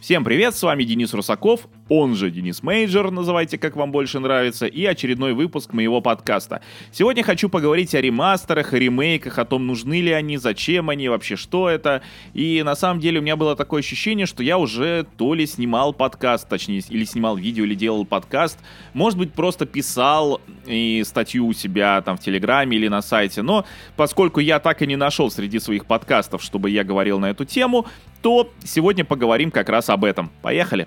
Всем привет, с вами Денис Русаков, он же Денис Мейджор, называйте как вам больше нравится, и очередной выпуск моего подкаста. Сегодня хочу поговорить о ремастерах, о ремейках, о том, нужны ли они, зачем они, вообще что это. И на самом деле у меня было такое ощущение, что я уже то ли снимал подкаст, точнее, или снимал видео, или делал подкаст, может быть, просто писал и статью у себя там в Телеграме или на сайте, но поскольку я так и не нашел среди своих подкастов, чтобы я говорил на эту тему, то сегодня поговорим как раз об этом. Поехали!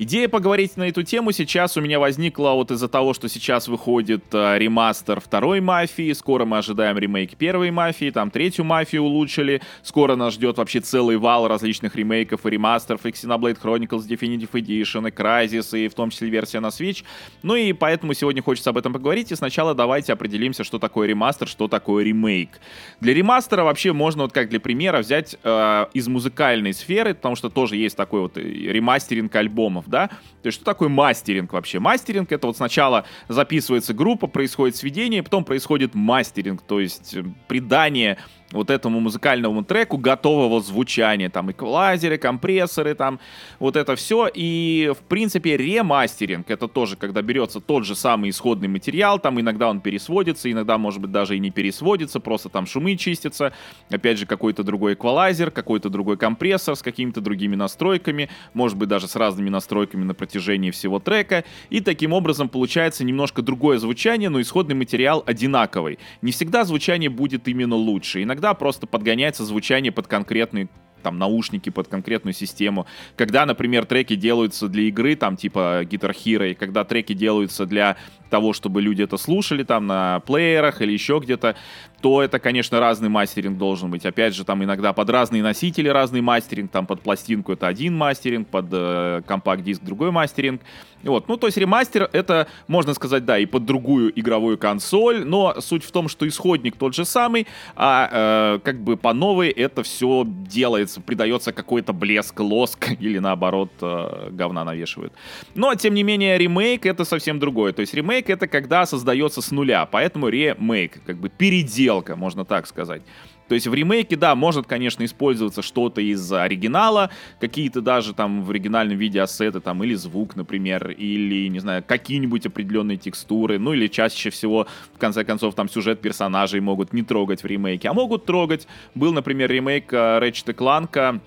Идея поговорить на эту тему сейчас у меня возникла вот из-за того, что сейчас выходит э, ремастер второй мафии, скоро мы ожидаем ремейк первой мафии, там третью мафию улучшили, скоро нас ждет вообще целый вал различных ремейков и ремастеров, и Xenoblade Chronicles Definitive Edition, и Crysis, и в том числе версия на Switch. Ну и поэтому сегодня хочется об этом поговорить, и сначала давайте определимся, что такое ремастер, что такое ремейк. Для ремастера вообще можно вот как для примера взять э, из музыкальной сферы, потому что тоже есть такой вот ремастеринг альбомов да? То есть что такое мастеринг вообще? Мастеринг это вот сначала записывается группа, происходит сведение, потом происходит мастеринг, то есть э, придание вот этому музыкальному треку готового звучания. Там эквалайзеры, компрессоры, там вот это все. И, в принципе, ремастеринг — это тоже, когда берется тот же самый исходный материал, там иногда он пересводится, иногда, может быть, даже и не пересводится, просто там шумы чистятся. Опять же, какой-то другой эквалайзер, какой-то другой компрессор с какими-то другими настройками, может быть, даже с разными настройками на протяжении всего трека. И таким образом получается немножко другое звучание, но исходный материал одинаковый. Не всегда звучание будет именно лучше. Иногда иногда просто подгоняется звучание под конкретный там наушники под конкретную систему. Когда, например, треки делаются для игры, там типа Guitar Hero, и когда треки делаются для того, чтобы люди это слушали там на плеерах или еще где-то, то это, конечно, разный мастеринг должен быть. Опять же, там иногда под разные носители разный мастеринг, там под пластинку это один мастеринг, под э, компакт-диск другой мастеринг. Вот, ну, то есть ремастер это, можно сказать, да, и под другую игровую консоль, но суть в том, что исходник тот же самый, а э, как бы по новой это все делается, придается какой-то блеск, лоск или наоборот э, говна навешивают. Но, тем не менее, ремейк это совсем другое. То есть ремейк это когда создается с нуля, поэтому ремейк, как бы переделка, можно так сказать. То есть в ремейке, да, может, конечно, использоваться что-то из оригинала, какие-то даже там в оригинальном виде ассеты, там, или звук, например, или, не знаю, какие-нибудь определенные текстуры, ну, или чаще всего, в конце концов, там сюжет персонажей могут не трогать в ремейке, а могут трогать. Был, например, ремейк э, Ratchet Clank,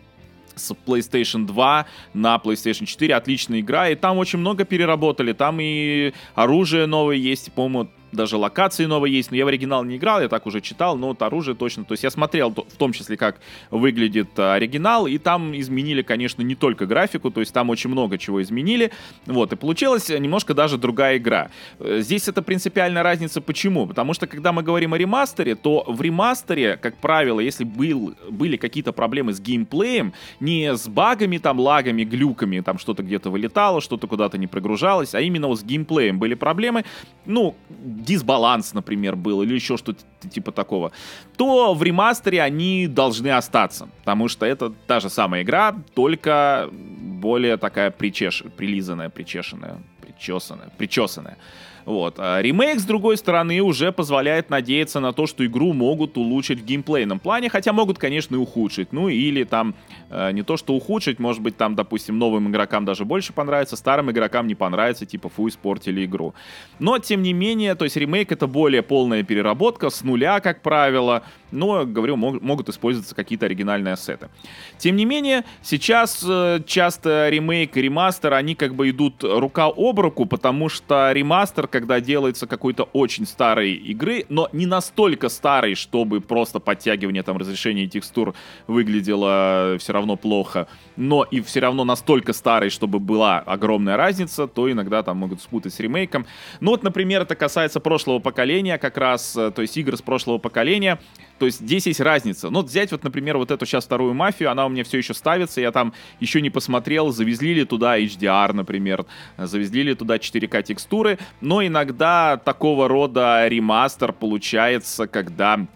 с PlayStation 2 на PlayStation 4. Отличная игра, и там очень много переработали. Там и оружие новое есть, по-моему, даже локации новые есть, но я в оригинал не играл, я так уже читал, но вот оружие точно, то есть я смотрел в том числе, как выглядит а, оригинал, и там изменили, конечно, не только графику, то есть там очень много чего изменили, вот, и получилась немножко даже другая игра. Э, здесь это принципиальная разница, почему? Потому что, когда мы говорим о ремастере, то в ремастере, как правило, если был, были какие-то проблемы с геймплеем, не с багами, там, лагами, глюками, там что-то где-то вылетало, что-то куда-то не прогружалось, а именно вот с геймплеем были проблемы, ну, дисбаланс, например, был, или еще что-то типа такого, то в ремастере они должны остаться, потому что это та же самая игра, только более такая причеш... прилизанная, причешенная, причесанная, причесанная. Вот. А ремейк, с другой стороны, уже позволяет надеяться на то, что игру могут улучшить в геймплейном плане, хотя могут, конечно, и ухудшить. Ну, или там э, не то, что ухудшить, может быть, там, допустим, новым игрокам даже больше понравится, старым игрокам не понравится, типа, фу, испортили игру. Но, тем не менее, то есть ремейк это более полная переработка, с нуля, как правило, но, говорю, мог, могут использоваться какие-то оригинальные ассеты. Тем не менее, сейчас э, часто ремейк и ремастер, они как бы идут рука об руку, потому что ремастер, когда делается какой-то очень старой игры, но не настолько старой, чтобы просто подтягивание там разрешения текстур выглядело все равно плохо, но и все равно настолько старой, чтобы была огромная разница, то иногда там могут спутать с ремейком. Ну вот, например, это касается прошлого поколения, как раз, э, то есть игр с прошлого поколения, то есть здесь есть разница. Ну, взять вот, например, вот эту сейчас вторую мафию, она у меня все еще ставится, я там еще не посмотрел, завезли ли туда HDR, например, завезли ли туда 4К текстуры, но иногда такого рода ремастер получается, когда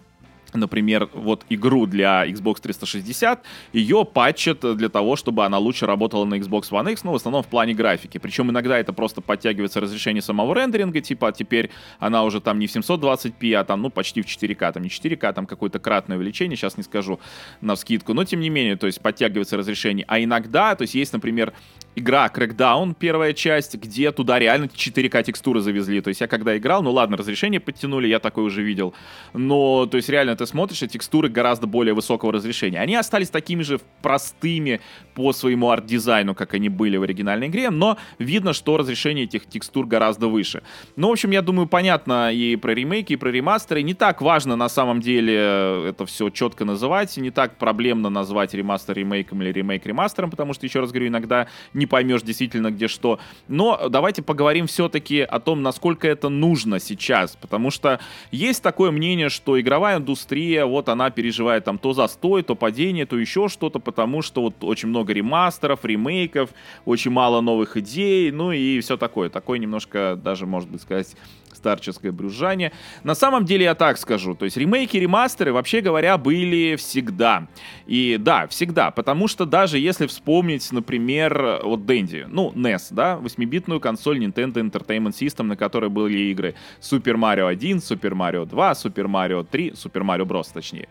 например, вот игру для Xbox 360, ее патчат для того, чтобы она лучше работала на Xbox One X, ну, в основном в плане графики. Причем иногда это просто подтягивается разрешение самого рендеринга, типа, а теперь она уже там не в 720p, а там, ну, почти в 4К, там не 4К, там какое-то кратное увеличение, сейчас не скажу на скидку, но тем не менее, то есть подтягивается разрешение. А иногда, то есть есть, например, игра Crackdown, первая часть, где туда реально 4К текстуры завезли. То есть я когда играл, ну ладно, разрешение подтянули, я такое уже видел. Но, то есть реально ты смотришь, и текстуры гораздо более высокого разрешения. Они остались такими же простыми по своему арт-дизайну, как они были в оригинальной игре, но видно, что разрешение этих текстур гораздо выше. Ну, в общем, я думаю, понятно и про ремейки, и про ремастеры. Не так важно на самом деле это все четко называть, не так проблемно назвать ремастер ремейком или ремейк ремастером, потому что, еще раз говорю, иногда не не поймешь действительно где что. Но давайте поговорим все-таки о том, насколько это нужно сейчас, потому что есть такое мнение, что игровая индустрия, вот она переживает там то застой, то падение, то еще что-то, потому что вот очень много ремастеров, ремейков, очень мало новых идей, ну и все такое. Такое немножко даже, может быть, сказать, старческое брюзжание. На самом деле я так скажу, то есть ремейки, ремастеры, вообще говоря, были всегда. И да, всегда, потому что даже если вспомнить, например, вот Dendy, ну, NES, да, 8-битную консоль Nintendo Entertainment System, на которой были игры Super Mario 1, Super Mario 2, Super Mario 3, Super Mario Bros, точнее.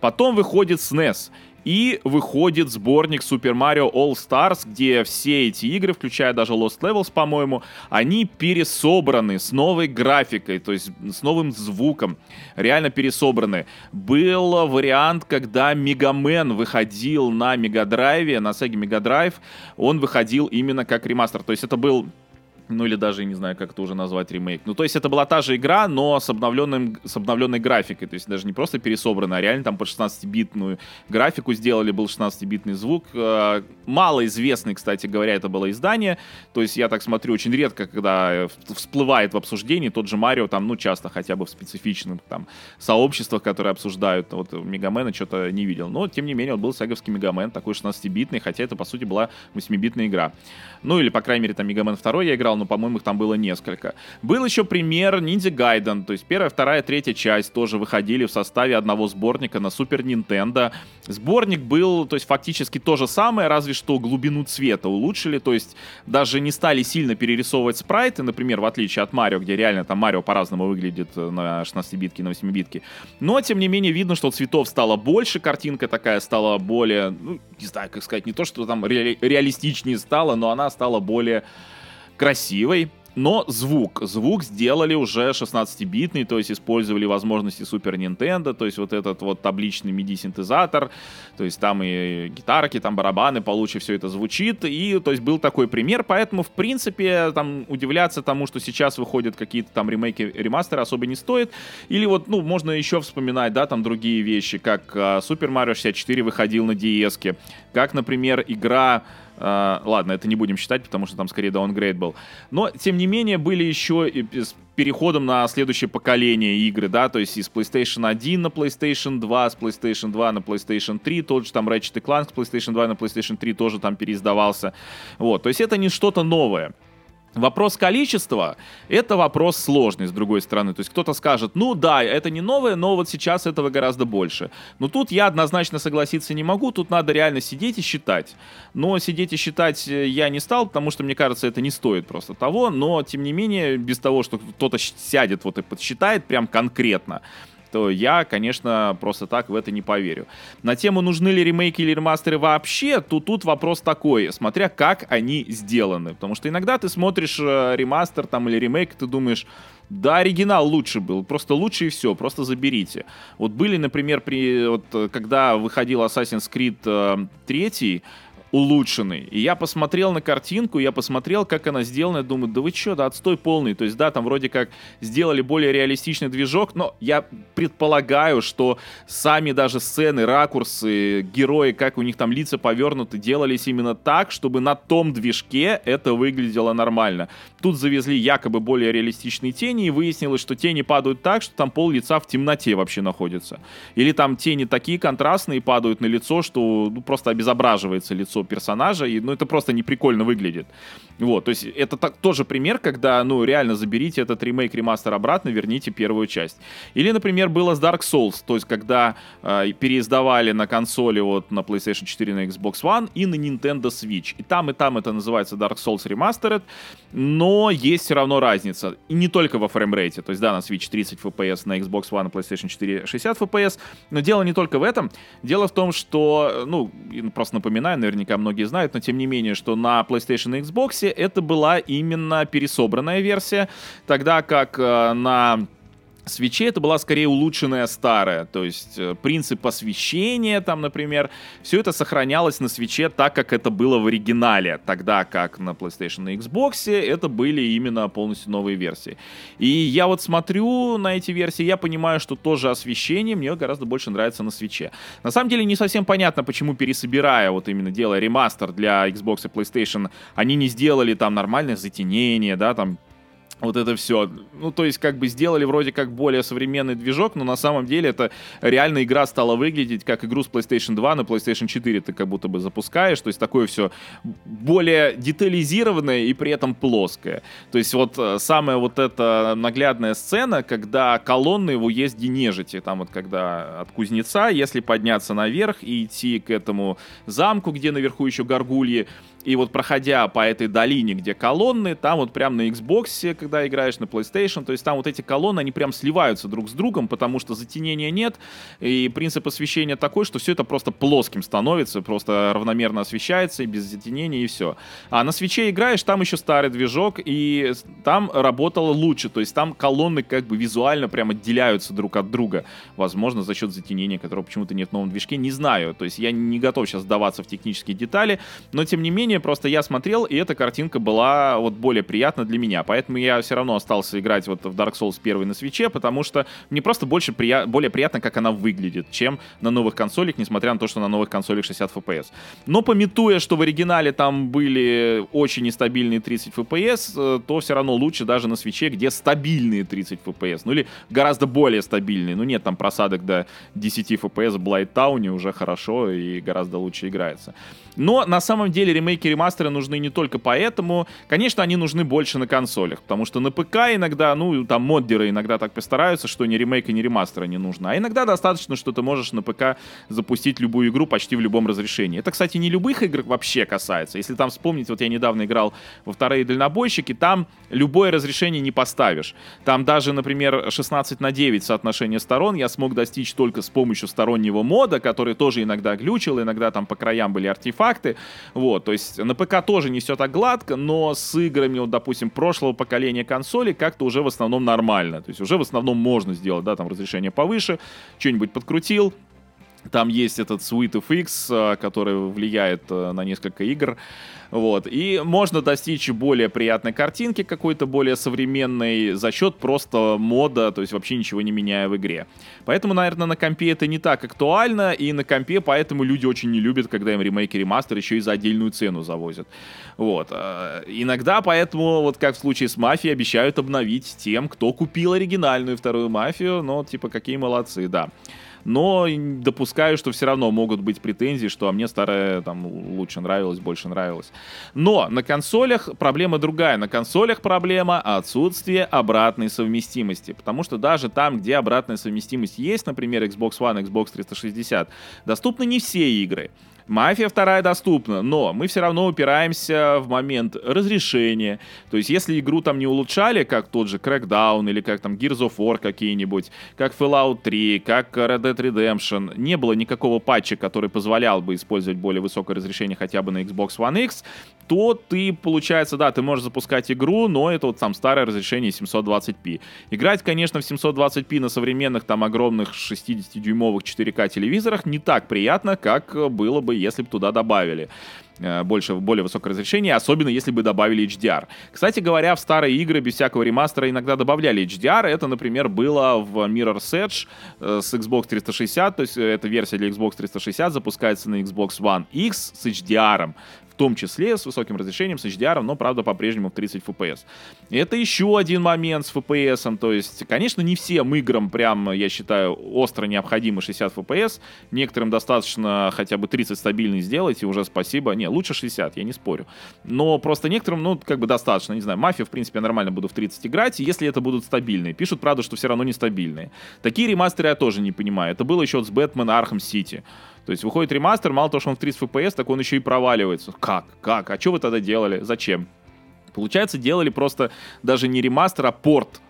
Потом выходит SNES, и выходит сборник Super Mario All Stars, где все эти игры, включая даже Lost Levels, по-моему, они пересобраны с новой графикой, то есть с новым звуком. Реально пересобраны. Был вариант, когда Мегамен выходил на Мегадрайве, на Sega Mega Drive, он выходил именно как ремастер. То есть это был ну или даже, не знаю, как это уже назвать, ремейк. Ну, то есть это была та же игра, но с, обновленным, с обновленной графикой. То есть даже не просто пересобранная, а реально там под 16-битную графику сделали, был 16-битный звук. Э, малоизвестный, кстати говоря, это было издание. То есть я так смотрю, очень редко, когда всплывает в обсуждении тот же Марио, там, ну, часто хотя бы в специфичных там сообществах, которые обсуждают. Вот Мегамена что-то не видел. Но, тем не менее, вот был сеговский Мегамен, такой 16-битный, хотя это, по сути, была 8-битная игра. Ну, или, по крайней мере, там Мегамен 2 я играл, но, по-моему, их там было несколько. Был еще пример Ниндзя Гайден, то есть первая, вторая, третья часть тоже выходили в составе одного сборника на Супер Нинтендо. Сборник был, то есть фактически то же самое, разве что глубину цвета улучшили, то есть даже не стали сильно перерисовывать спрайты, например, в отличие от Марио, где реально там Марио по-разному выглядит на 16-битке, на 8-битке. Но, тем не менее, видно, что цветов стало больше, картинка такая стала более, ну, не знаю, как сказать, не то, что там ре- реалистичнее стала, но она стала более красивой, но звук, звук сделали уже 16-битный, то есть использовали возможности Super Nintendo, то есть вот этот вот табличный MIDI-синтезатор, то есть там и гитарки, там барабаны, получше все это звучит, и то есть был такой пример, поэтому в принципе там удивляться тому, что сейчас выходят какие-то там ремейки, ремастеры особо не стоит, или вот, ну, можно еще вспоминать, да, там другие вещи, как Super Mario 64 выходил на DS, как, например, игра Uh, ладно, это не будем считать, потому что там скорее даунгрейд был. Но, тем не менее, были еще с переходом на следующее поколение игры, да, то есть из PlayStation 1 на PlayStation 2, с PlayStation 2 на PlayStation 3, тот же там Ratchet Clank с PlayStation 2 на PlayStation 3 тоже там переиздавался. Вот, то есть это не что-то новое. Вопрос количества — это вопрос сложный, с другой стороны. То есть кто-то скажет, ну да, это не новое, но вот сейчас этого гораздо больше. Но тут я однозначно согласиться не могу, тут надо реально сидеть и считать. Но сидеть и считать э, я не стал, потому что, мне кажется, это не стоит просто того. Но, тем не менее, без того, что кто-то сядет вот и подсчитает прям конкретно, то я, конечно, просто так в это не поверю. На тему, нужны ли ремейки или ремастеры вообще, то тут вопрос такой, смотря как они сделаны. Потому что иногда ты смотришь э, ремастер там или ремейк, ты думаешь, да, оригинал лучше был, просто лучше и все, просто заберите. Вот были, например, при, вот, э, когда выходил Assassin's Creed э, 3, улучшенный. И я посмотрел на картинку, я посмотрел, как она сделана, я думаю, да вы что, да отстой полный. То есть, да, там вроде как сделали более реалистичный движок, но я предполагаю, что сами даже сцены, ракурсы, герои, как у них там лица повернуты, делались именно так, чтобы на том движке это выглядело нормально. Тут завезли якобы более реалистичные тени, и выяснилось, что тени падают так, что там пол лица в темноте вообще находится. Или там тени такие контрастные падают на лицо, что ну, просто обезображивается лицо персонажа, и, ну, это просто неприкольно выглядит. Вот, то есть это так, тоже пример, когда, ну, реально заберите этот ремейк, ремастер обратно, верните первую часть. Или, например, было с Dark Souls, то есть когда э, переиздавали на консоли вот на PlayStation 4, на Xbox One и на Nintendo Switch. И там, и там это называется Dark Souls Remastered, но есть все равно разница. И не только во фреймрейте, то есть да, на Switch 30 FPS, на Xbox One, на PlayStation 4 60 FPS, но дело не только в этом. Дело в том, что, ну, просто напоминаю, наверняка многие знают, но тем не менее, что на PlayStation и Xbox версии это была именно пересобранная версия, тогда как э, на свече это была скорее улучшенная старая, то есть э, принцип освещения там, например, все это сохранялось на свече так, как это было в оригинале, тогда как на PlayStation и Xbox это были именно полностью новые версии. И я вот смотрю на эти версии, я понимаю, что тоже освещение мне гораздо больше нравится на свече. На самом деле не совсем понятно, почему пересобирая, вот именно делая ремастер для Xbox и PlayStation, они не сделали там нормальное затенение, да, там вот это все. Ну, то есть, как бы сделали вроде как более современный движок, но на самом деле это реально игра стала выглядеть как игру с PlayStation 2 на PlayStation 4 ты как будто бы запускаешь. То есть, такое все более детализированное и при этом плоское. То есть, вот э, самая вот эта наглядная сцена, когда колонны его есть нежити. Там вот когда от кузнеца, если подняться наверх и идти к этому замку, где наверху еще горгульи, и вот проходя по этой долине, где колонны, там вот прям на Xbox, когда играешь на PlayStation, то есть там вот эти колонны, они прям сливаются друг с другом, потому что затенения нет, и принцип освещения такой, что все это просто плоским становится, просто равномерно освещается, и без затенения, и все. А на свече играешь, там еще старый движок, и там работало лучше, то есть там колонны как бы визуально прям отделяются друг от друга, возможно, за счет затенения, которого почему-то нет в новом движке, не знаю, то есть я не готов сейчас сдаваться в технические детали, но тем не менее, менее, просто я смотрел, и эта картинка была вот более приятна для меня. Поэтому я все равно остался играть вот в Dark Souls 1 на свече, потому что мне просто больше прия... более приятно, как она выглядит, чем на новых консолях, несмотря на то, что на новых консолях 60 FPS. Но пометуя, что в оригинале там были очень нестабильные 30 FPS, э, то все равно лучше даже на свече, где стабильные 30 FPS. Ну или гораздо более стабильные. Ну нет там просадок до 10 FPS в Блайттауне уже хорошо и гораздо лучше играется. Но на самом деле ремейки ремастеры нужны не только поэтому. Конечно, они нужны больше на консолях, потому что на ПК иногда, ну, там моддеры иногда так постараются, что ни ремейка, ни ремастера не нужно. А иногда достаточно, что ты можешь на ПК запустить любую игру почти в любом разрешении. Это, кстати, не любых игр вообще касается. Если там вспомнить, вот я недавно играл во вторые дальнобойщики, там любое разрешение не поставишь. Там даже, например, 16 на 9 соотношение сторон я смог достичь только с помощью стороннего мода, который тоже иногда глючил, иногда там по краям были артефакты, факты. Вот, то есть на ПК тоже не все так гладко, но с играми, вот, допустим, прошлого поколения консоли как-то уже в основном нормально. То есть уже в основном можно сделать, да, там разрешение повыше, что-нибудь подкрутил, там есть этот Sweet FX, а, который влияет а, на несколько игр. Вот. И можно достичь более приятной картинки, какой-то более современной, за счет просто мода, то есть вообще ничего не меняя в игре. Поэтому, наверное, на компе это не так актуально, и на компе поэтому люди очень не любят, когда им ремейки ремастер еще и за отдельную цену завозят. Вот. А, иногда поэтому, вот как в случае с Мафией, обещают обновить тем, кто купил оригинальную вторую Мафию, но типа какие молодцы, да но допускаю, что все равно могут быть претензии, что а мне старая там лучше нравилась, больше нравилась. Но на консолях проблема другая. На консолях проблема отсутствие обратной совместимости, потому что даже там, где обратная совместимость есть, например, Xbox One, Xbox 360, доступны не все игры. Мафия вторая доступна, но мы все равно упираемся в момент разрешения. То есть, если игру там не улучшали, как тот же Crackdown или как там Gears of War какие-нибудь, как Fallout 3, как Red Dead Redemption, не было никакого патча, который позволял бы использовать более высокое разрешение хотя бы на Xbox One X, то ты, получается, да, ты можешь запускать игру, но это вот там старое разрешение 720p. Играть, конечно, в 720p на современных там огромных 60-дюймовых 4К телевизорах не так приятно, как было бы, если бы туда добавили э, больше, более высокое разрешение, особенно если бы добавили HDR. Кстати говоря, в старые игры без всякого ремастера иногда добавляли HDR. Это, например, было в Mirror's Edge э, с Xbox 360, то есть э, эта версия для Xbox 360 запускается на Xbox One X с HDR в том числе с высоким разрешением, с HDR, но, правда, по-прежнему в 30 FPS. Это еще один момент с FPS, то есть, конечно, не всем играм прям, я считаю, остро необходимо 60 FPS, некоторым достаточно хотя бы 30 стабильный сделать, и уже спасибо. Не, лучше 60, я не спорю. Но просто некоторым, ну, как бы достаточно, не знаю, Мафия, в принципе, я нормально буду в 30 играть, если это будут стабильные. Пишут, правда, что все равно нестабильные. Такие ремастеры я тоже не понимаю. Это было еще с Batman Arkham City. То есть выходит ремастер, мало того, что он в 30 FPS, так он еще и проваливается. Как? Как? А что вы тогда делали? Зачем? Получается, делали просто даже не ремастер, а порт.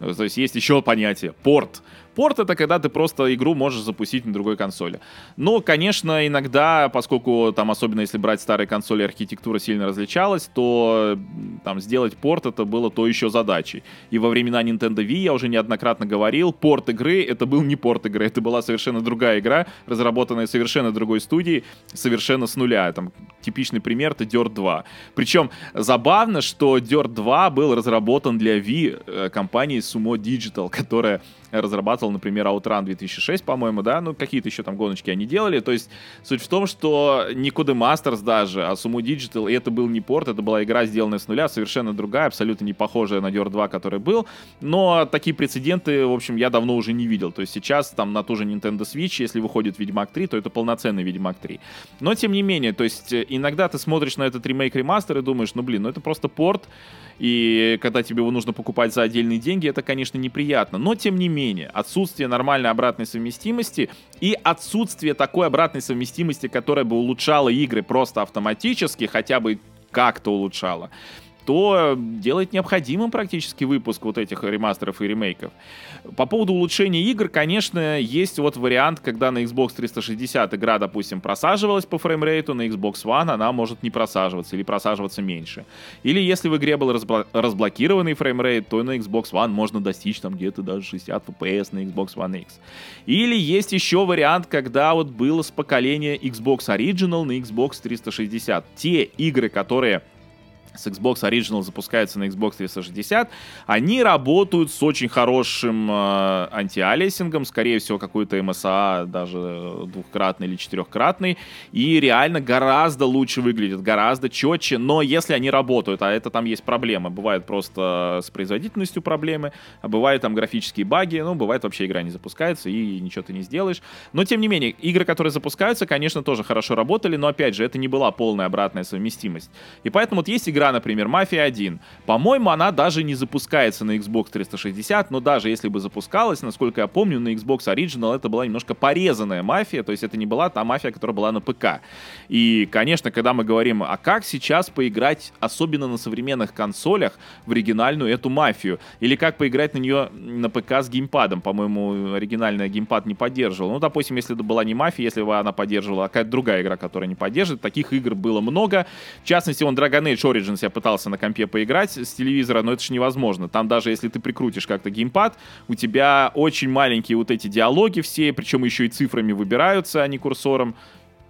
То есть есть еще понятие порт. Порт это когда ты просто игру можешь запустить на другой консоли. Но, конечно, иногда, поскольку там, особенно если брать старые консоли, архитектура сильно различалась, то там сделать порт это было то еще задачей. И во времена Nintendo Wii я уже неоднократно говорил, порт игры это был не порт игры, это была совершенно другая игра, разработанная совершенно другой студией, совершенно с нуля. Там типичный пример это Dirt 2. Причем забавно, что Dirt 2 был разработан для Wii э, компанией Sumo Digital, которая разрабатывал, например, Outrun 2006, по-моему, да, ну, какие-то еще там гоночки они делали, то есть суть в том, что не Codemasters даже, а Sumo Digital, и это был не порт, это была игра, сделанная с нуля, совершенно другая, абсолютно не похожая на Dirt 2, который был, но такие прецеденты, в общем, я давно уже не видел, то есть сейчас там на ту же Nintendo Switch, если выходит Ведьмак 3, то это полноценный Ведьмак 3. Но, тем не менее, то есть э, иногда ты смотришь на этот ремейк-ремастер и думаешь, ну, блин, ну это просто порт, и когда тебе его нужно покупать за отдельные деньги, это, конечно, неприятно. Но, тем не менее, отсутствие нормальной обратной совместимости и отсутствие такой обратной совместимости, которая бы улучшала игры просто автоматически, хотя бы как-то улучшала, то делает необходимым практически выпуск вот этих ремастеров и ремейков. По поводу улучшения игр, конечно, есть вот вариант, когда на Xbox 360 игра, допустим, просаживалась по фреймрейту, на Xbox One она может не просаживаться или просаживаться меньше. Или если в игре был разбло- разблокированный фреймрейт, то на Xbox One можно достичь там где-то даже 60 FPS на Xbox One X. Или есть еще вариант, когда вот было с поколения Xbox Original на Xbox 360. Те игры, которые с Xbox Original запускаются на Xbox 360, они работают с очень хорошим э, антиалиасингом, скорее всего, какой-то MSAA даже двухкратный или четырехкратный, и реально гораздо лучше выглядит, гораздо четче, но если они работают, а это там есть проблемы, бывает просто с производительностью проблемы, а бывают там графические баги, ну, бывает вообще игра не запускается, и ничего ты не сделаешь, но тем не менее, игры, которые запускаются, конечно, тоже хорошо работали, но опять же, это не была полная обратная совместимость, и поэтому вот есть игра, игра, например, Мафия 1. По-моему, она даже не запускается на Xbox 360, но даже если бы запускалась, насколько я помню, на Xbox Original это была немножко порезанная мафия, то есть это не была та мафия, которая была на ПК. И, конечно, когда мы говорим, а как сейчас поиграть, особенно на современных консолях, в оригинальную эту мафию? Или как поиграть на нее на ПК с геймпадом? По-моему, оригинальный геймпад не поддерживал. Ну, допустим, если это была не мафия, если бы она поддерживала, а какая-то другая игра, которая не поддерживает, таких игр было много. В частности, он Dragon Age Origins Origins я пытался на компе поиграть с телевизора, но это же невозможно. Там даже если ты прикрутишь как-то геймпад, у тебя очень маленькие вот эти диалоги все, причем еще и цифрами выбираются, а не курсором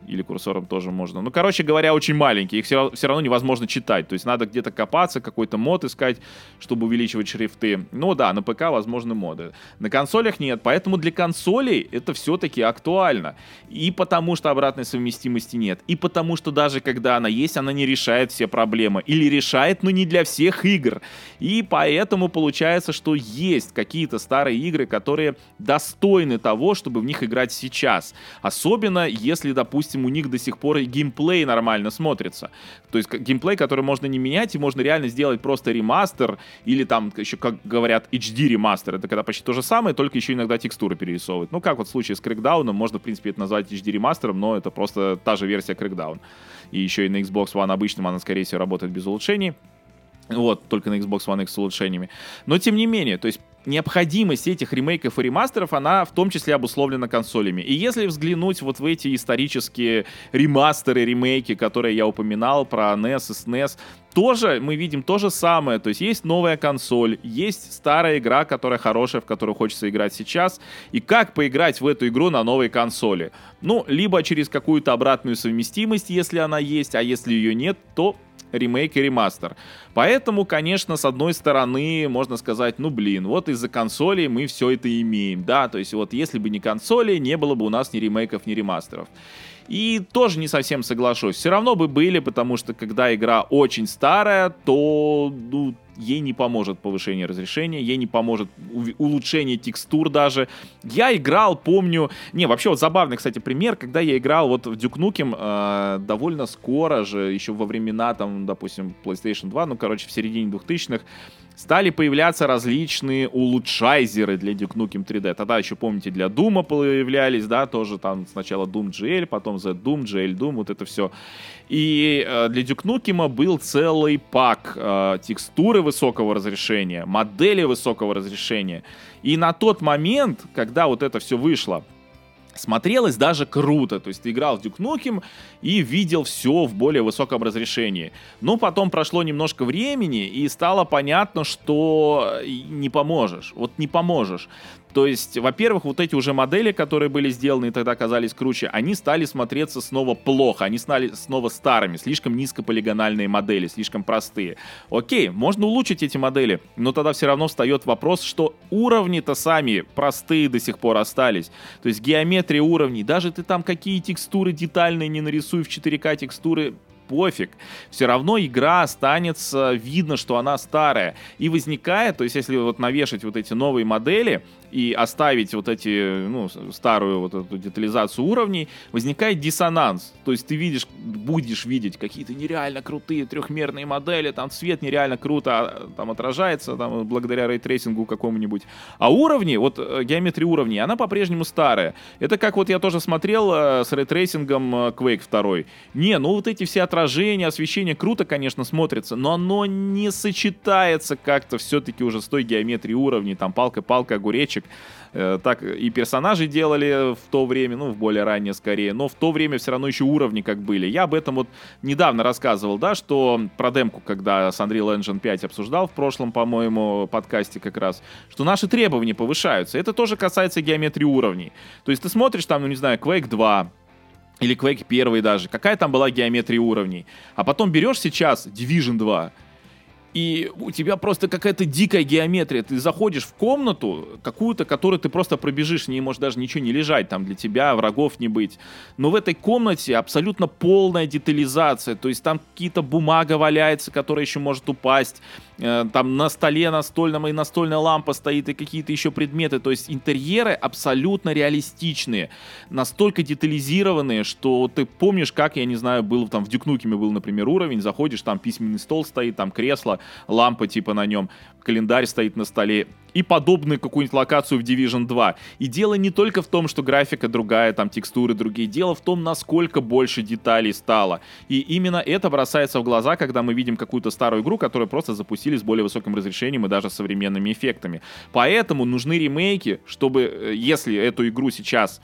или курсором тоже можно. Ну, короче говоря, очень маленькие, их все, все равно невозможно читать. То есть надо где-то копаться, какой-то мод искать, чтобы увеличивать шрифты. Ну да, на ПК возможны моды. На консолях нет, поэтому для консолей это все-таки актуально. И потому что обратной совместимости нет, и потому что даже когда она есть, она не решает все проблемы. Или решает, но не для всех игр. И поэтому получается, что есть какие-то старые игры, которые достойны того, чтобы в них играть сейчас. Особенно если, допустим, допустим, у них до сих пор и геймплей нормально смотрится. То есть геймплей, который можно не менять, и можно реально сделать просто ремастер, или там еще, как говорят, HD ремастер. Это когда почти то же самое, только еще иногда текстуры перерисовывают. Ну, как вот в случае с Crackdown, можно, в принципе, это назвать HD ремастером, но это просто та же версия Crackdown. И еще и на Xbox One обычном она, скорее всего, работает без улучшений. Вот, только на Xbox One X с улучшениями. Но тем не менее, то есть необходимость этих ремейков и ремастеров, она в том числе обусловлена консолями. И если взглянуть вот в эти исторические ремастеры, ремейки, которые я упоминал про NES и SNES, тоже мы видим то же самое. То есть есть новая консоль, есть старая игра, которая хорошая, в которую хочется играть сейчас. И как поиграть в эту игру на новой консоли? Ну, либо через какую-то обратную совместимость, если она есть, а если ее нет, то ремейк и ремастер. Поэтому, конечно, с одной стороны, можно сказать, ну блин, вот из-за консолей мы все это имеем, да, то есть вот если бы не консоли, не было бы у нас ни ремейков, ни ремастеров. И тоже не совсем соглашусь. Все равно бы были, потому что когда игра очень старая, то ну, ей не поможет повышение разрешения, ей не поможет улучшение текстур даже. Я играл, помню... Не, вообще вот забавный, кстати, пример, когда я играл вот в Duke Nukem э, довольно скоро же, еще во времена, там, допустим, PlayStation 2, ну, короче, в середине 2000-х, стали появляться различные улучшайзеры для Duke Nukem 3D. Тогда еще, помните, для Doom появлялись, да, тоже там сначала Doom GL, потом Z Doom, GL Doom, вот это все. И э, для Duke Nukem был целый пак э, текстуры высокого разрешения, модели высокого разрешения. И на тот момент, когда вот это все вышло, смотрелось даже круто. То есть ты играл в Duke Nukem и видел все в более высоком разрешении. Но потом прошло немножко времени, и стало понятно, что не поможешь. Вот не поможешь. То есть, во-первых, вот эти уже модели, которые были сделаны и тогда казались круче, они стали смотреться снова плохо, они стали снова старыми, слишком низкополигональные модели, слишком простые. Окей, можно улучшить эти модели, но тогда все равно встает вопрос, что уровни-то сами простые до сих пор остались. То есть геометрия уровней, даже ты там какие текстуры детальные не нарисуй в 4К текстуры, пофиг. Все равно игра останется, видно, что она старая. И возникает, то есть если вот навешать вот эти новые модели, и оставить вот эти, ну, старую вот эту детализацию уровней, возникает диссонанс. То есть ты видишь, будешь видеть какие-то нереально крутые трехмерные модели, там цвет нереально круто а, там отражается, там, благодаря рейтрейсингу какому-нибудь. А уровни, вот э, геометрия уровней, она по-прежнему старая. Это как вот я тоже смотрел э, с рейтрейсингом э, Quake 2. Не, ну вот эти все отражения, освещение круто, конечно, смотрится, но оно не сочетается как-то все-таки уже с той геометрией уровней, там палка-палка, огуречек, мультик. Э, так и персонажи делали в то время, ну, в более раннее скорее, но в то время все равно еще уровни как были. Я об этом вот недавно рассказывал, да, что про демку, когда с Unreal Engine 5 обсуждал в прошлом, по-моему, подкасте как раз, что наши требования повышаются. Это тоже касается геометрии уровней. То есть ты смотришь там, ну, не знаю, Quake 2, или Quake 1 даже, какая там была геометрия уровней. А потом берешь сейчас Division 2, и у тебя просто какая-то дикая геометрия. Ты заходишь в комнату какую-то, которую ты просто пробежишь, в ней может даже ничего не лежать, там для тебя врагов не быть. Но в этой комнате абсолютно полная детализация, то есть там какие-то бумага валяется, которая еще может упасть, там на столе настольном и настольная лампа стоит, и какие-то еще предметы, то есть интерьеры абсолютно реалистичные, настолько детализированные, что ты помнишь, как, я не знаю, был там в Дюкнукеме был, например, уровень, заходишь, там письменный стол стоит, там кресло, лампа типа на нем, календарь стоит на столе и подобную какую-нибудь локацию в Division 2. И дело не только в том, что графика другая, там текстуры другие, дело в том, насколько больше деталей стало. И именно это бросается в глаза, когда мы видим какую-то старую игру, которую просто запустили с более высоким разрешением и даже современными эффектами. Поэтому нужны ремейки, чтобы, э, если эту игру сейчас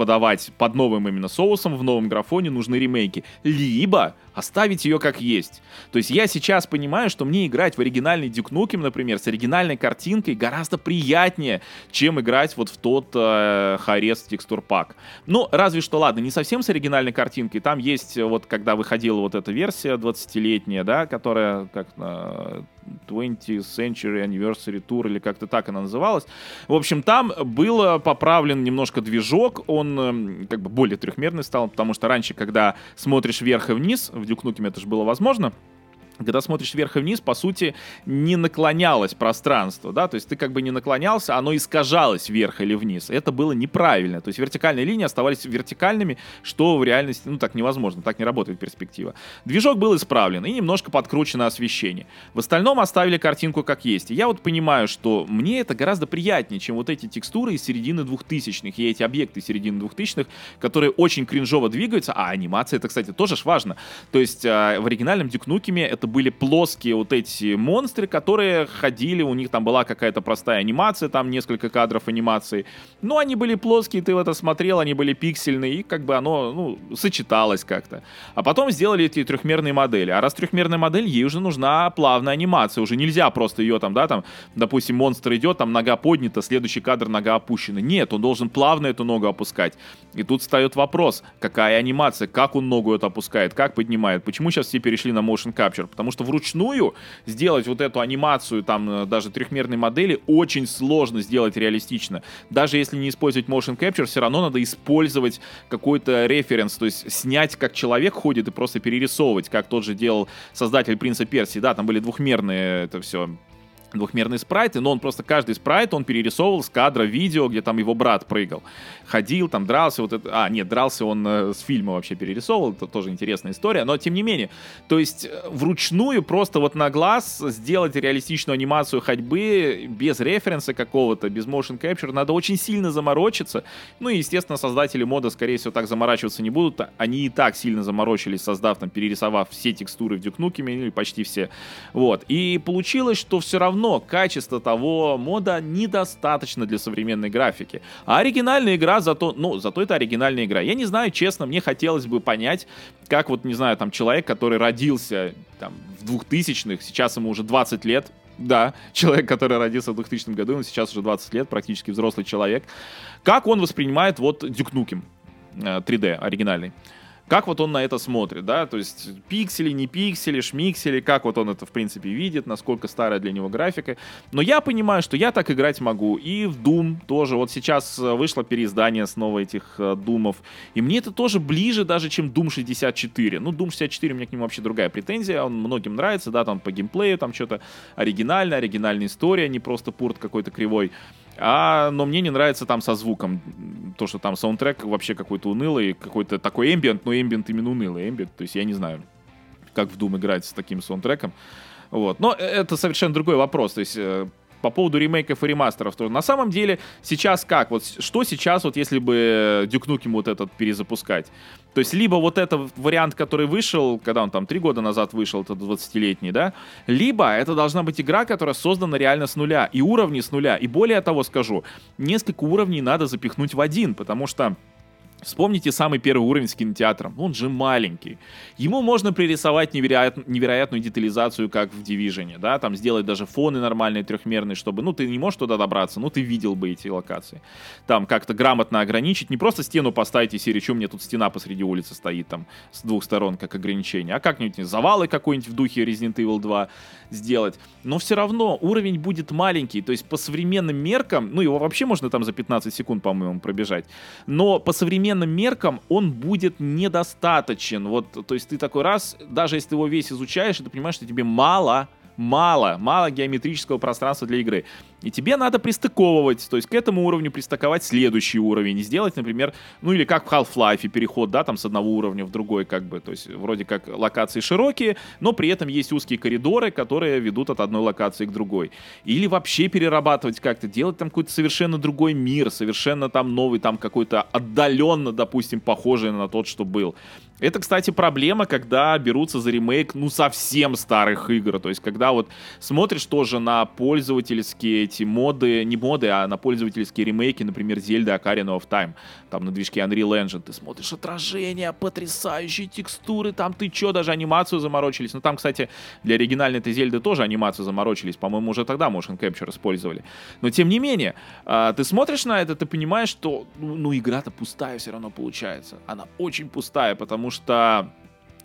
подавать под новым именно соусом в новом графоне, нужны ремейки. Либо оставить ее как есть. То есть я сейчас понимаю, что мне играть в оригинальный Duke Nukem, например, с оригинальной картинкой гораздо приятнее, чем играть вот в тот э, Харес текстур пак. Ну, разве что, ладно, не совсем с оригинальной картинкой. Там есть, вот когда выходила вот эта версия 20-летняя, да, которая как э, 20th Century Anniversary Tour, или как-то так она называлась. В общем, там был поправлен немножко движок, он эм, как бы более трехмерный стал, потому что раньше, когда смотришь вверх и вниз, в Nukem это же было возможно, когда смотришь вверх и вниз, по сути, не наклонялось пространство, да, то есть ты как бы не наклонялся, оно искажалось вверх или вниз. Это было неправильно. То есть вертикальные линии оставались вертикальными, что в реальности, ну, так невозможно, так не работает перспектива. Движок был исправлен и немножко подкручено освещение. В остальном оставили картинку как есть. И я вот понимаю, что мне это гораздо приятнее, чем вот эти текстуры из середины двухтысячных и эти объекты середины двухтысячных, которые очень кринжово двигаются, а анимация это, кстати, тоже ж важно. То есть э, в оригинальном Дюк это были плоские вот эти монстры, которые ходили, у них там была какая-то простая анимация, там несколько кадров анимации. Но они были плоские, ты в это смотрел, они были пиксельные, и как бы оно, ну, сочеталось как-то. А потом сделали эти трехмерные модели. А раз трехмерная модель, ей уже нужна плавная анимация. Уже нельзя просто ее там, да, там, допустим, монстр идет, там нога поднята, следующий кадр нога опущена. Нет, он должен плавно эту ногу опускать. И тут встает вопрос, какая анимация, как он ногу эту опускает, как поднимает. Почему сейчас все перешли на motion capture? Потому что вручную сделать вот эту анимацию, там, э, даже трехмерной модели, очень сложно сделать реалистично. Даже если не использовать motion capture, все равно надо использовать какой-то референс, то есть снять, как человек ходит и просто перерисовывать, как тот же делал создатель Принца Персии. Да, там были двухмерные это все двухмерные спрайты, но он просто каждый спрайт он перерисовывал с кадра видео, где там его брат прыгал. Ходил, там дрался, вот это... А, нет, дрался он э, с фильма вообще перерисовывал, это тоже интересная история, но тем не менее. То есть э, вручную просто вот на глаз сделать реалистичную анимацию ходьбы без референса какого-то, без motion capture, надо очень сильно заморочиться. Ну и, естественно, создатели мода, скорее всего, так заморачиваться не будут. Они и так сильно заморочились, создав там, перерисовав все текстуры в Nukem, или почти все. Вот. И получилось, что все равно равно качество того мода недостаточно для современной графики. А оригинальная игра зато, ну, зато это оригинальная игра. Я не знаю, честно, мне хотелось бы понять, как вот, не знаю, там человек, который родился там в 2000-х, сейчас ему уже 20 лет, да, человек, который родился в 2000 году, он сейчас уже 20 лет, практически взрослый человек. Как он воспринимает вот Nukem 3D э, оригинальный? Как вот он на это смотрит, да, то есть пиксели, не пиксели, шмиксели, как вот он это, в принципе, видит, насколько старая для него графика. Но я понимаю, что я так играть могу, и в Doom тоже. Вот сейчас э, вышло переиздание снова этих э, Думов, и мне это тоже ближе даже, чем Doom 64. Ну, Doom 64, у меня к нему вообще другая претензия, он многим нравится, да, там по геймплею, там что-то оригинальное, оригинальная история, не просто порт какой-то кривой. А, но мне не нравится там со звуком. То, что там саундтрек вообще какой-то унылый, какой-то такой эмбиент, но эмбиент именно унылый эмбиент. То есть я не знаю, как в Doom играть с таким саундтреком. Вот. Но это совершенно другой вопрос. То есть э, по поводу ремейков и ремастеров тоже. На самом деле, сейчас как? Вот что сейчас, вот если бы Duke Nukem вот этот перезапускать? То есть, либо вот этот вариант, который вышел, когда он там три года назад вышел, это 20-летний, да? Либо это должна быть игра, которая создана реально с нуля, и уровни с нуля. И более того скажу, несколько уровней надо запихнуть в один, потому что Вспомните самый первый уровень с кинотеатром. Он же маленький. Ему можно пририсовать невероят, невероятную детализацию, как в Division, да, там сделать даже фоны нормальные, трехмерные, чтобы, ну, ты не можешь туда добраться, ну, ты видел бы эти локации. Там как-то грамотно ограничить, не просто стену поставить и серию, что у меня тут стена посреди улицы стоит, там, с двух сторон, как ограничение, а как-нибудь завалы какой-нибудь в духе Resident Evil 2 сделать. Но все равно уровень будет маленький, то есть по современным меркам, ну, его вообще можно там за 15 секунд, по-моему, пробежать, но по современным современным меркам он будет недостаточен. Вот, то есть ты такой раз, даже если ты его весь изучаешь, ты понимаешь, что тебе мало мало, мало геометрического пространства для игры. И тебе надо пристыковывать, то есть к этому уровню пристыковать следующий уровень. Сделать, например, ну или как в Half-Life, переход, да, там с одного уровня в другой, как бы, то есть вроде как локации широкие, но при этом есть узкие коридоры, которые ведут от одной локации к другой. Или вообще перерабатывать как-то, делать там какой-то совершенно другой мир, совершенно там новый, там какой-то отдаленно, допустим, похожий на тот, что был. Это, кстати, проблема, когда берутся за ремейк, ну, совсем старых игр. То есть, когда вот смотришь тоже на пользовательские эти моды, не моды, а на пользовательские ремейки, например, Zelda Ocarina of Time, там на движке Unreal Engine, ты смотришь отражения, потрясающие текстуры, там ты чё, даже анимацию заморочились. Ну, там, кстати, для оригинальной этой Зельды тоже анимацию заморочились, по-моему, уже тогда Motion Capture использовали. Но, тем не менее, а, ты смотришь на это, ты понимаешь, что, ну, ну игра-то пустая все равно получается. Она очень пустая, потому что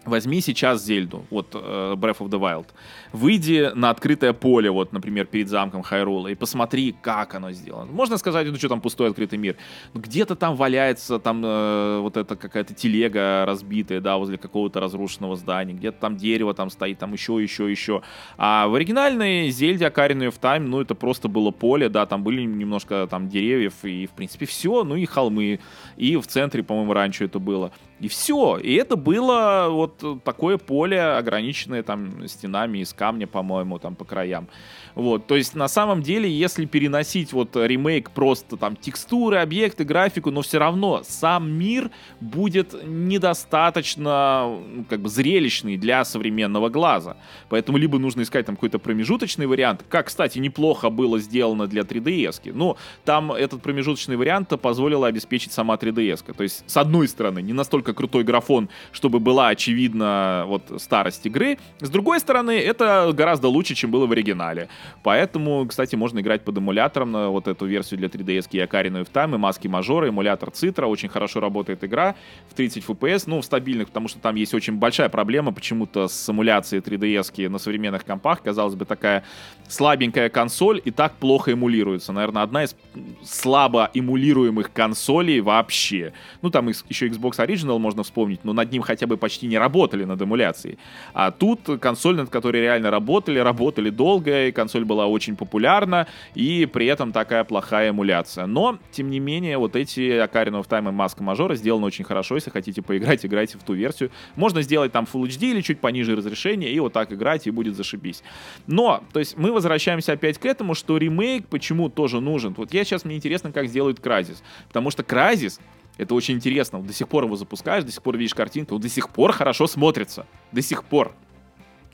Возьми сейчас Зельду, вот uh, Breath of the Wild. Выйди на открытое поле, вот, например, перед замком Хайрула, и посмотри, как оно сделано. Можно сказать, ну что там пустой открытый мир. Ну, где-то там валяется там uh, вот эта какая-то телега разбитая, да, возле какого-то разрушенного здания, где-то там дерево там стоит, там еще, еще, еще. А в оригинальной Зельде Ocarina of Time, ну это просто было поле, да, там были немножко там деревьев, и в принципе все, ну и холмы. И в центре, по-моему, раньше это было. И все. И это было вот такое поле, ограниченное там стенами из камня, по-моему, там по краям. Вот, то есть на самом деле, если переносить вот ремейк просто там текстуры, объекты, графику, но все равно сам мир будет недостаточно ну, как бы зрелищный для современного глаза. Поэтому либо нужно искать там какой-то промежуточный вариант, как, кстати, неплохо было сделано для 3DS. Но там этот промежуточный вариант позволил обеспечить сама 3DS. То есть, с одной стороны, не настолько крутой графон, чтобы была очевидна вот старость игры. С другой стороны, это гораздо лучше, чем было в оригинале. Поэтому, кстати, можно играть под эмулятором на вот эту версию для 3DS и Ocarina of Time, и маски мажора, эмулятор Citra. Очень хорошо работает игра в 30 FPS, ну, в стабильных, потому что там есть очень большая проблема почему-то с эмуляцией 3DS на современных компах. Казалось бы, такая слабенькая консоль и так плохо эмулируется. Наверное, одна из слабо эмулируемых консолей вообще. Ну, там еще Xbox Original можно вспомнить, но над ним хотя бы почти не работали над эмуляцией. А тут консоль, над которой реально работали, работали долго, и консоль консоль была очень популярна, и при этом такая плохая эмуляция. Но, тем не менее, вот эти Ocarina of Time и Маска Мажора сделаны очень хорошо. Если хотите поиграть, играйте в ту версию. Можно сделать там Full HD или чуть пониже разрешение, и вот так играть, и будет зашибись. Но, то есть, мы возвращаемся опять к этому, что ремейк почему тоже нужен. Вот я сейчас, мне интересно, как сделают Кразис. Потому что Кразис это очень интересно. До сих пор его запускаешь, до сих пор видишь картинку, до сих пор хорошо смотрится. До сих пор.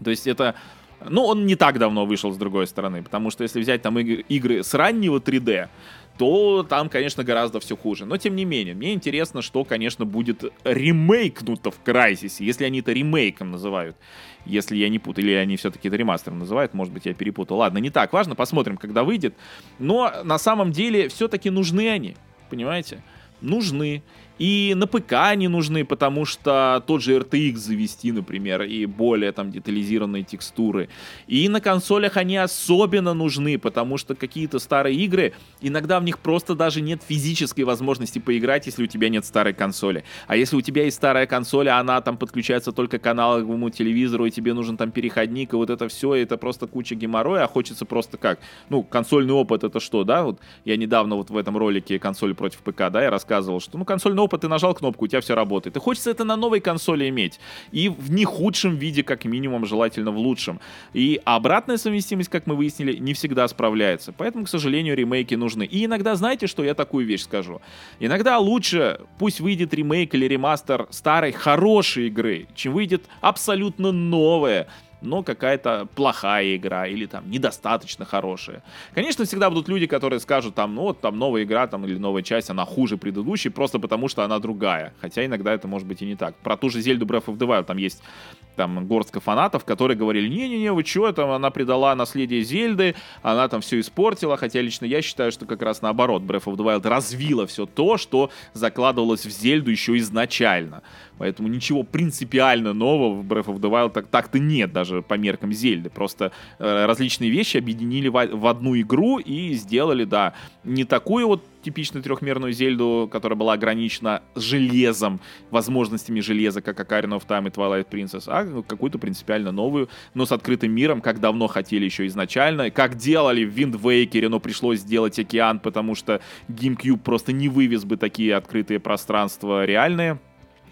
То есть это ну, он не так давно вышел с другой стороны, потому что если взять там игры, игры с раннего 3D, то там, конечно, гораздо все хуже. Но, тем не менее, мне интересно, что, конечно, будет ремейкнуто в Crysis, если они это ремейком называют. Если я не путаю, или они все-таки это ремастером называют, может быть, я перепутал. Ладно, не так важно, посмотрим, когда выйдет. Но, на самом деле, все-таки нужны они, понимаете? Нужны. И на ПК они нужны, потому что тот же RTX завести, например, и более там детализированные текстуры. И на консолях они особенно нужны, потому что какие-то старые игры, иногда в них просто даже нет физической возможности поиграть, если у тебя нет старой консоли. А если у тебя есть старая консоль, а она там подключается только к аналоговому телевизору, и тебе нужен там переходник, и вот это все, это просто куча геморроя, а хочется просто как? Ну, консольный опыт это что, да? Вот я недавно вот в этом ролике консоль против ПК, да, я рассказывал, что ну консольный опыт опыт, ты нажал кнопку, у тебя все работает. И хочется это на новой консоли иметь. И в не худшем виде, как минимум, желательно в лучшем. И обратная совместимость, как мы выяснили, не всегда справляется. Поэтому, к сожалению, ремейки нужны. И иногда, знаете, что я такую вещь скажу? Иногда лучше пусть выйдет ремейк или ремастер старой хорошей игры, чем выйдет абсолютно новая но какая-то плохая игра или там недостаточно хорошая. Конечно, всегда будут люди, которые скажут там, ну вот там новая игра там или новая часть, она хуже предыдущей, просто потому что она другая. Хотя иногда это может быть и не так. Про ту же Зельду Breath of the Wild там есть там горстка фанатов, которые говорили, не-не-не, вы что, там она предала наследие Зельды, она там все испортила, хотя лично я считаю, что как раз наоборот, Breath of the Wild развила все то, что закладывалось в Зельду еще изначально. Поэтому ничего принципиально нового в Breath of the Wild так- так-то нет, даже по меркам Зельды. Просто э, различные вещи объединили в, в одну игру и сделали, да, не такую вот типичную трехмерную Зельду, которая была ограничена железом, возможностями железа, как Ocarina of Time и Twilight Princess, а какую-то принципиально новую, но с открытым миром, как давно хотели еще изначально, как делали в Wind Waker, но пришлось сделать океан, потому что GameCube просто не вывез бы такие открытые пространства реальные.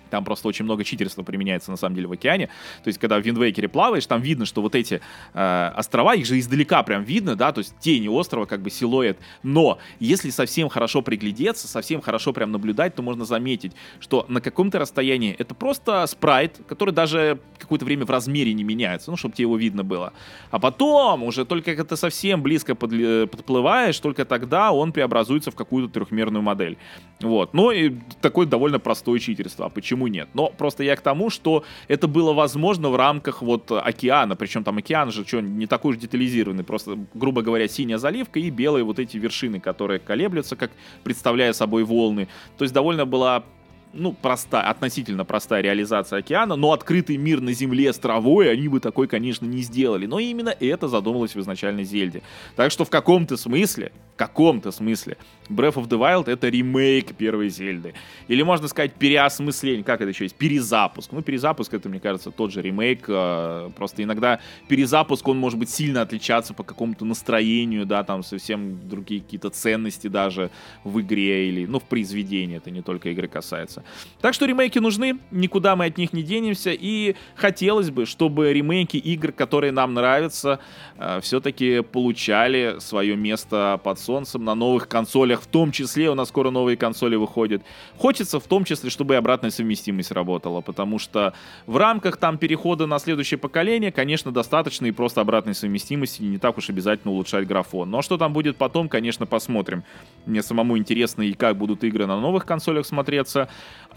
Там просто очень много читерства применяется на самом деле в океане. То есть, когда в Виндвейкере плаваешь, там видно, что вот эти э, острова, их же издалека прям видно, да, то есть тени острова, как бы силуэт. Но если совсем хорошо приглядеться, совсем хорошо прям наблюдать, то можно заметить, что на каком-то расстоянии это просто спрайт, который даже какое-то время в размере не меняется, ну, чтобы тебе его видно было. А потом, уже только когда ты совсем близко подли- подплываешь, только тогда он преобразуется в какую-то трехмерную модель. Вот. Ну, и такое довольно простое читерство. А почему почему нет. Но просто я к тому, что это было возможно в рамках вот океана, причем там океан же что, не такой уж детализированный, просто, грубо говоря, синяя заливка и белые вот эти вершины, которые колеблются, как представляя собой волны. То есть довольно была ну, простая, относительно простая реализация океана, но открытый мир на Земле с травой они бы такой, конечно, не сделали. Но именно это задумалось в изначальной Зельде. Так что в каком-то смысле, в каком-то смысле, Breath of the Wild это ремейк первой Зельды. Или можно сказать переосмысление, как это еще есть, перезапуск. Ну, перезапуск это, мне кажется, тот же ремейк. Э, просто иногда перезапуск, он может быть сильно отличаться по какому-то настроению, да, там совсем другие какие-то ценности даже в игре или, ну, в произведении, это не только игры касается. Нравится. Так что ремейки нужны, никуда мы от них не денемся, и хотелось бы, чтобы ремейки игр, которые нам нравятся, э, все-таки получали свое место под солнцем на новых консолях, в том числе у нас скоро новые консоли выходят. Хочется в том числе, чтобы и обратная совместимость работала, потому что в рамках там перехода на следующее поколение, конечно, достаточно и просто обратной совместимости, не так уж обязательно улучшать графон. Но что там будет потом, конечно, посмотрим. Мне самому интересно и как будут игры на новых консолях смотреться,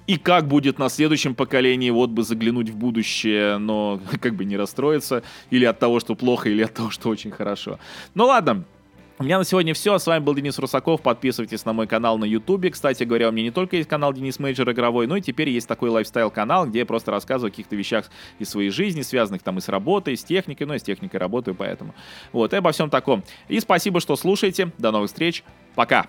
и как будет на следующем поколении, вот бы заглянуть в будущее, но как бы не расстроиться, или от того, что плохо, или от того, что очень хорошо. Ну ладно, у меня на сегодня все. С вами был Денис Русаков. Подписывайтесь на мой канал на Ютубе. Кстати говоря, у меня не только есть канал Денис Major игровой, но и теперь есть такой лайфстайл-канал, где я просто рассказываю о каких-то вещах из своей жизни, связанных там и с работой, и с техникой. Ну, и с техникой работаю, поэтому. Вот, и обо всем таком. И спасибо, что слушаете. До новых встреч. Пока.